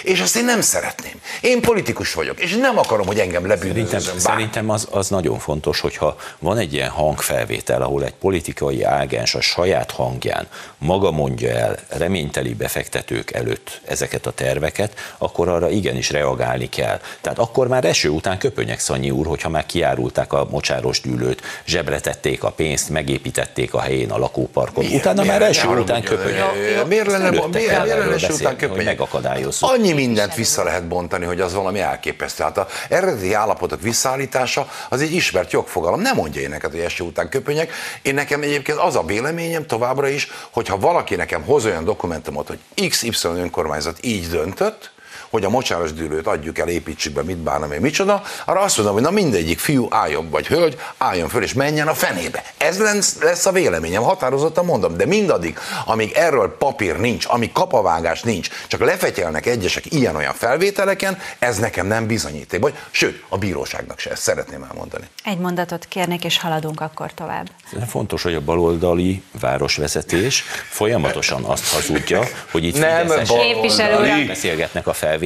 És azt én nem szeretném. Én politikus vagyok, és nem akarom, hogy engem Szerintem, lebűnözőzön bár. szerintem az, az nagyon fontos, hogyha van egy ilyen hangfelvétel, ahol egy politikai ágens a saját hangján maga mondja el reményteli befektetők előtt ezeket a terveket, akkor arra igenis reagálni kell. Tehát akkor már eső után köpönyek Szanyi úr, hogyha már kiárulták a mocsáros gyűlőt, zsebre tették a pénzt, megépítették a helyén a lakóparkot. Miért? Utána Miért? már eső után köpönyek. Miért lenne, eső után köpönyek? megakadályozzuk. Annyi mindent vissza lehet bontani, hogy az valami elképesztő. Hát a eredeti állapotok visszaállítása az egy ismert jogfogalom. Nem mondja én neked, hogy eső után köpönyek. Én nekem egyébként az a véleményem továbbra is, hogyha valaki nekem hoz olyan dokumentumot, hogy XY önkormányzat így döntött, hogy a mocsáros dűlőt adjuk el, építsük be, mit bánom én, micsoda, arra azt mondom, hogy na mindegyik fiú álljon, vagy hölgy, álljon föl és menjen a fenébe. Ez lesz, a véleményem, határozottan mondom, de mindaddig, amíg erről papír nincs, amíg kapavágás nincs, csak lefetyelnek egyesek ilyen-olyan felvételeken, ez nekem nem bizonyíték, vagy sőt, a bíróságnak se, ezt szeretném elmondani. Egy mondatot kérnék, és haladunk akkor tovább. Fontos, hogy a baloldali városvezetés folyamatosan azt hazudja, hogy itt Nem fideszes baloldali. Képviselő urak. beszélgetnek a felvételeken,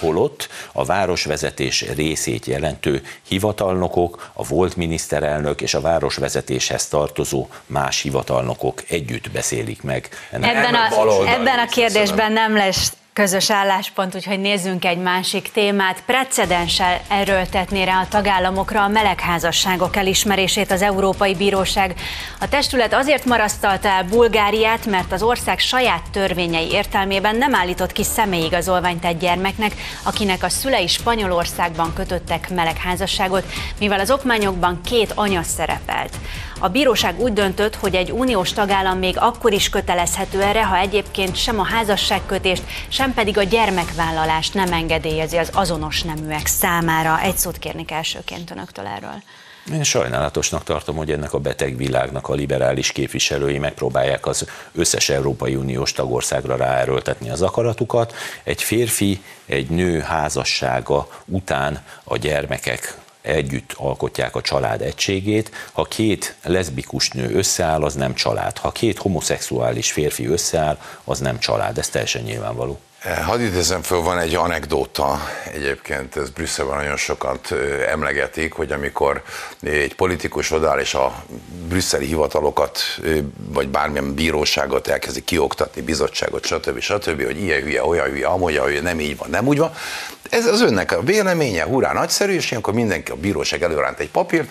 holott a városvezetés részét jelentő hivatalnokok, a volt miniszterelnök és a városvezetéshez tartozó más hivatalnokok együtt beszélik meg. ennek Ebben a, ebben a kérdésben nem lesz közös álláspont, úgyhogy nézzünk egy másik témát. Precedenssel erőltetné rá a tagállamokra a melegházasságok elismerését az Európai Bíróság. A testület azért marasztalta el Bulgáriát, mert az ország saját törvényei értelmében nem állított ki személyigazolványt egy gyermeknek, akinek a szülei Spanyolországban kötöttek melegházasságot, mivel az okmányokban két anya szerepelt. A bíróság úgy döntött, hogy egy uniós tagállam még akkor is kötelezhető erre, ha egyébként sem a házasságkötést, sem pedig a gyermekvállalást nem engedélyezi az azonos neműek számára. Egy szót kérnék elsőként önöktől erről. Én sajnálatosnak tartom, hogy ennek a beteg világnak a liberális képviselői megpróbálják az összes Európai Uniós tagországra ráerőltetni az akaratukat. Egy férfi, egy nő házassága után a gyermekek együtt alkotják a család egységét. Ha két leszbikus nő összeáll, az nem család. Ha két homoszexuális férfi összeáll, az nem család. Ez teljesen nyilvánvaló. Hadd idézem föl, van egy anekdóta, egyébként ez Brüsszelben nagyon sokat ö, emlegetik, hogy amikor egy politikus odáll és a brüsszeli hivatalokat, ö, vagy bármilyen bíróságot elkezdi kioktatni, bizottságot, stb. stb., hogy ilyen hülye, olyan hülye, amolyan hülye, nem így van, nem úgy van. Ez az önnek a véleménye, hurrá, nagyszerű, és ilyenkor mindenki a bíróság előránt egy papírt,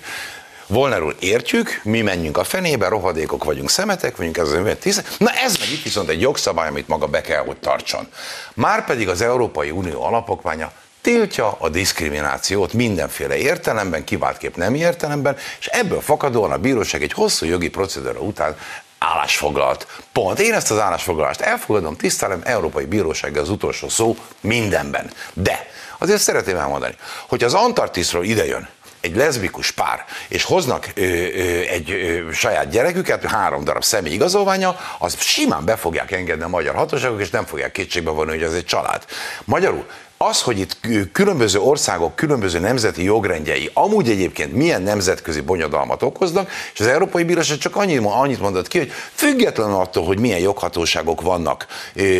Volner úr, értjük, mi menjünk a fenébe, rohadékok vagyunk, szemetek vagyunk, ez az tíz. Na ez meg itt viszont egy jogszabály, amit maga be kell, hogy tartson. Márpedig az Európai Unió alapokmánya tiltja a diszkriminációt mindenféle értelemben, kiváltképp nem értelemben, és ebből fakadóan a bíróság egy hosszú jogi procedúra után állásfoglalt. Pont. Én ezt az állásfoglalást elfogadom, tisztelem, Európai Bíróság az utolsó szó mindenben. De azért szeretném elmondani, hogy az Antarktiszról idejön egy leszbikus pár, és hoznak ö, ö, egy ö, saját gyereküket, három darab személy igazolványa, az simán be fogják engedni a magyar hatóságok, és nem fogják kétségbe vonni, hogy ez egy család. Magyarul az, hogy itt különböző országok, különböző nemzeti jogrendjei amúgy egyébként milyen nemzetközi bonyodalmat okoznak, és az Európai Bíróság csak annyit, annyit mondott ki, hogy függetlenül attól, hogy milyen joghatóságok vannak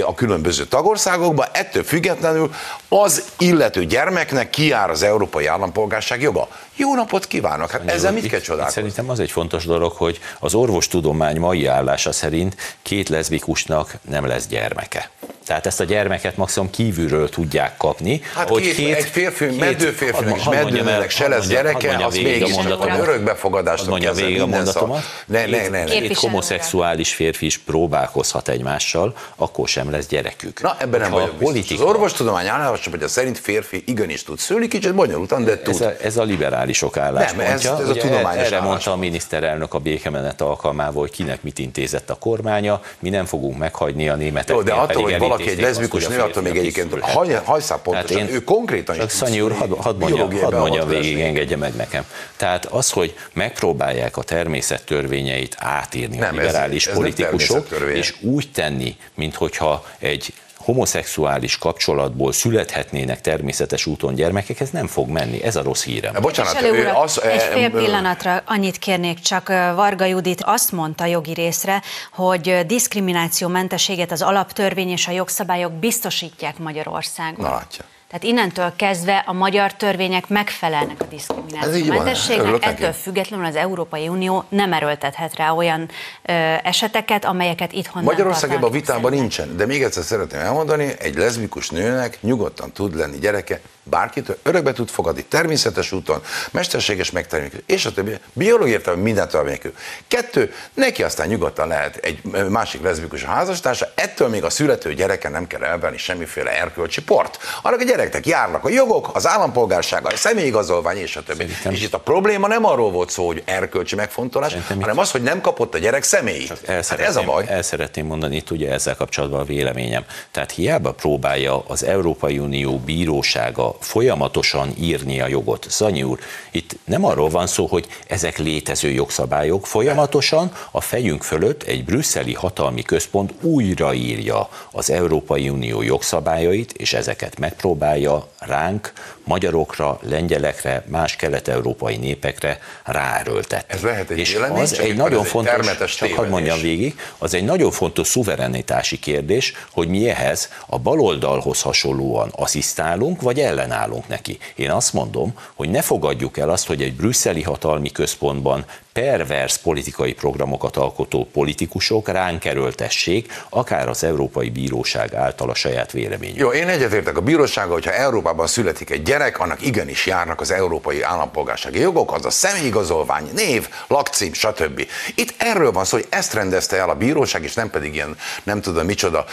a különböző tagországokban, ettől függetlenül az illető gyermeknek kiár az európai állampolgárság joga. Jó napot kívánok! Hát ezzel mit kell csodálkozni? Szerintem az egy fontos dolog, hogy az orvostudomány mai állása szerint két leszbikusnak nem lesz gyermeke. Tehát ezt a gyermeket maximum kívülről tudják kapni. Hát hogy két, két, egy férfi, két, meddő férfinek és meddőnek se lesz gyereke, az mégis örökbefogadást mondja végig a mondatomat. Ne, ne, ne, ne. Két homoszexuális férfi is próbálkozhat egymással, akkor sem lesz gyerekük. Na, ebben nem vagyok politika... Az orvostudomány állása, hogy a szerint férfi igenis tud szülni, kicsit bonyolultan, de tud. Ez a, ez a liberálisok álláspontja. Nem, ez, ez a tudományos Erre mondta a miniszterelnök a békemenet alkalmával, hogy kinek mit intézett a kormánya, mi nem fogunk meghagyni a németek. Jó, de attól, hogy valaki egy leszbikus nő, attól még egyébként hajszál pontosan, ő konkrétan Csak Szanyi úr, hadd had mondja, had mondja végig, engedje meg nekem. Tehát az, hogy megpróbálják a természettörvényeit átírni nem, a liberális ez, ez politikusok, és úgy tenni, minthogyha egy homoszexuális kapcsolatból születhetnének természetes úton gyermekek, ez nem fog menni. Ez a rossz hírem. Bocsánat, ő az, egy fél pillanatra annyit kérnék, csak Varga Judit azt mondta jogi részre, hogy diszkriminációmentességet az alaptörvény és a jogszabályok biztosítják Magyarországon. Na látja. Tehát innentől kezdve a magyar törvények megfelelnek a diszkriminációmentességnek, ettől függetlenül az Európai Unió nem erőltethet rá olyan ö, eseteket, amelyeket itthon Magyarországban a vitában nincsen, de még egyszer szeretném elmondani, egy leszbikus nőnek nyugodtan tud lenni gyereke, bárkitől örökbe tud fogadni, természetes úton, mesterséges megtermékű, és a többi, biológiai értelme mindentől nélkül. Kettő, neki aztán nyugodtan lehet egy másik leszbikus házastársa, ettől még a születő gyereke nem kell elvenni semmiféle erkölcsi port. Annak a gyereknek járnak a jogok, az állampolgárság, a személyigazolvány és a többi. Szerintem. És itt a probléma nem arról volt szó, hogy erkölcsi megfontolás, Szerintem hanem az, hogy nem kapott a gyerek személyt. Hát ez a baj. El szeretném mondani itt ugye ezzel kapcsolatban a véleményem. Tehát hiába próbálja az Európai Unió bírósága folyamatosan írni a jogot. Szanyi úr, itt nem arról van szó, hogy ezek létező jogszabályok, folyamatosan a fejünk fölött egy brüsszeli hatalmi központ újraírja az Európai Unió jogszabályait, és ezeket megpróbálja ránk, magyarokra, lengyelekre, más kelet-európai népekre ráerőltetni. Ez lehet egy és az egy nagyon fontos, csak hadd mondjam végig, az egy nagyon fontos szuverenitási kérdés, hogy mi ehhez a baloldalhoz hasonlóan asszisztálunk, vagy ellenállunk neki. Én azt mondom, hogy ne fogadjuk el azt, hogy egy brüsszeli hatalmi központban pervers politikai programokat alkotó politikusok ránk erőltessék, akár az Európai Bíróság által a saját véleményük. Jó, én egyetértek a bírósággal, hogyha Európában születik egy gyerek, annak igenis járnak az európai állampolgársági jogok, az a személyigazolvány, név, lakcím, stb. Itt erről van szó, hogy ezt rendezte el a bíróság, és nem pedig ilyen, nem tudom micsoda,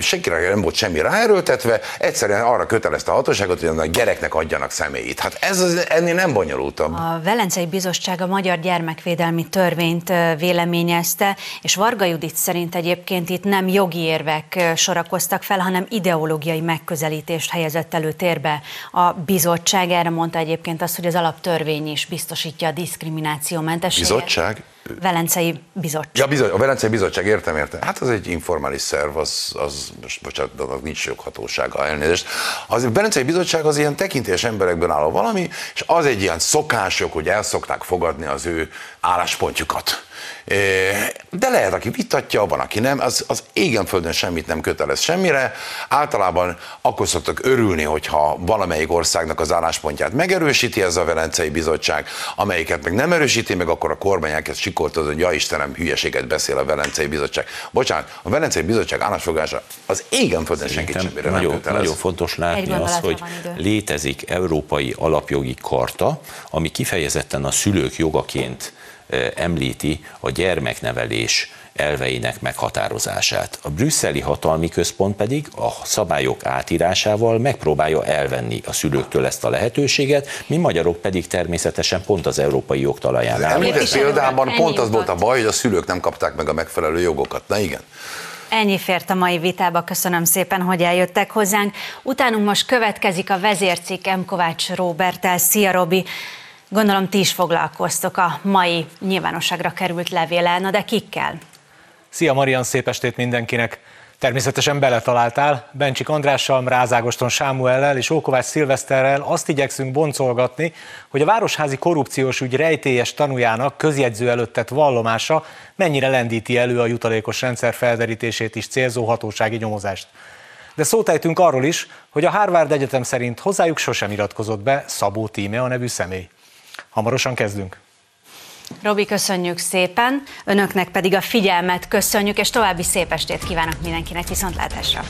senkire nem volt semmi ráerőltetve, egyszerűen arra kötelezte a hatóságot, hogy a gyereknek adjanak személyit. Hát ez az, ennél nem bonyolultabb. A Velencei Bizottság a magyar gyermek gyermekvédelmi törvényt véleményezte, és Varga Judit szerint egyébként itt nem jogi érvek sorakoztak fel, hanem ideológiai megközelítést helyezett előtérbe a bizottság. Erre mondta egyébként azt, hogy az alaptörvény is biztosítja a diszkrimináció mentességet. Bizottság? Velencei Bizottság. Ja, bizony, a Velencei Bizottság, értem, értem. Hát az egy informális szerv, az, az most, bocsánat, annak nincs joghatósága, elnézést. Az a Velencei Bizottság az ilyen tekintélyes emberekben álló valami, és az egy ilyen szokások, hogy el szokták fogadni az ő álláspontjukat. De lehet, aki vitatja, van, aki nem, az, az égen földön semmit nem kötelez semmire. Általában akkor szoktak örülni, hogyha valamelyik országnak az álláspontját megerősíti ez a Velencei Bizottság, amelyiket meg nem erősíti, meg akkor a kormány elkezd sikoltozni, hogy ja Istenem, hülyeséget beszél a Velencei Bizottság. Bocsánat, a Velencei Bizottság állásfoglalása az égen földön senkit semmire nagyon, nem kötelez. Nagyon fontos látni az, hogy létezik európai alapjogi karta, ami kifejezetten a szülők jogaként említi a gyermeknevelés elveinek meghatározását. A brüsszeli hatalmi központ pedig a szabályok átírásával megpróbálja elvenni a szülőktől ezt a lehetőséget, mi magyarok pedig természetesen pont az európai jogtalaján állunk. Említett példában pont az volt a baj, hogy a szülők nem kapták meg a megfelelő jogokat. Na igen. Ennyi fért a mai vitába, köszönöm szépen, hogy eljöttek hozzánk. Utánunk most következik a vezércikk M. Kovács Róbertel. Szia Robi! Gondolom ti is foglalkoztok a mai nyilvánosságra került levéllel, na de kikkel? Szia Marian, szép estét mindenkinek! Természetesen beletaláltál, Bencsik Andrással, Rázágoston Sámuellel és Ókovács Szilveszterrel azt igyekszünk boncolgatni, hogy a városházi korrupciós ügy rejtélyes tanújának közjegyző előtt tett vallomása mennyire lendíti elő a jutalékos rendszer felderítését is célzó hatósági nyomozást. De szótejtünk arról is, hogy a Harvard Egyetem szerint hozzájuk sosem iratkozott be Szabó Tíme a nevű személy. Hamarosan kezdünk. Robi, köszönjük szépen, önöknek pedig a figyelmet köszönjük, és további szép estét kívánok mindenkinek, viszontlátásra!